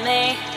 me.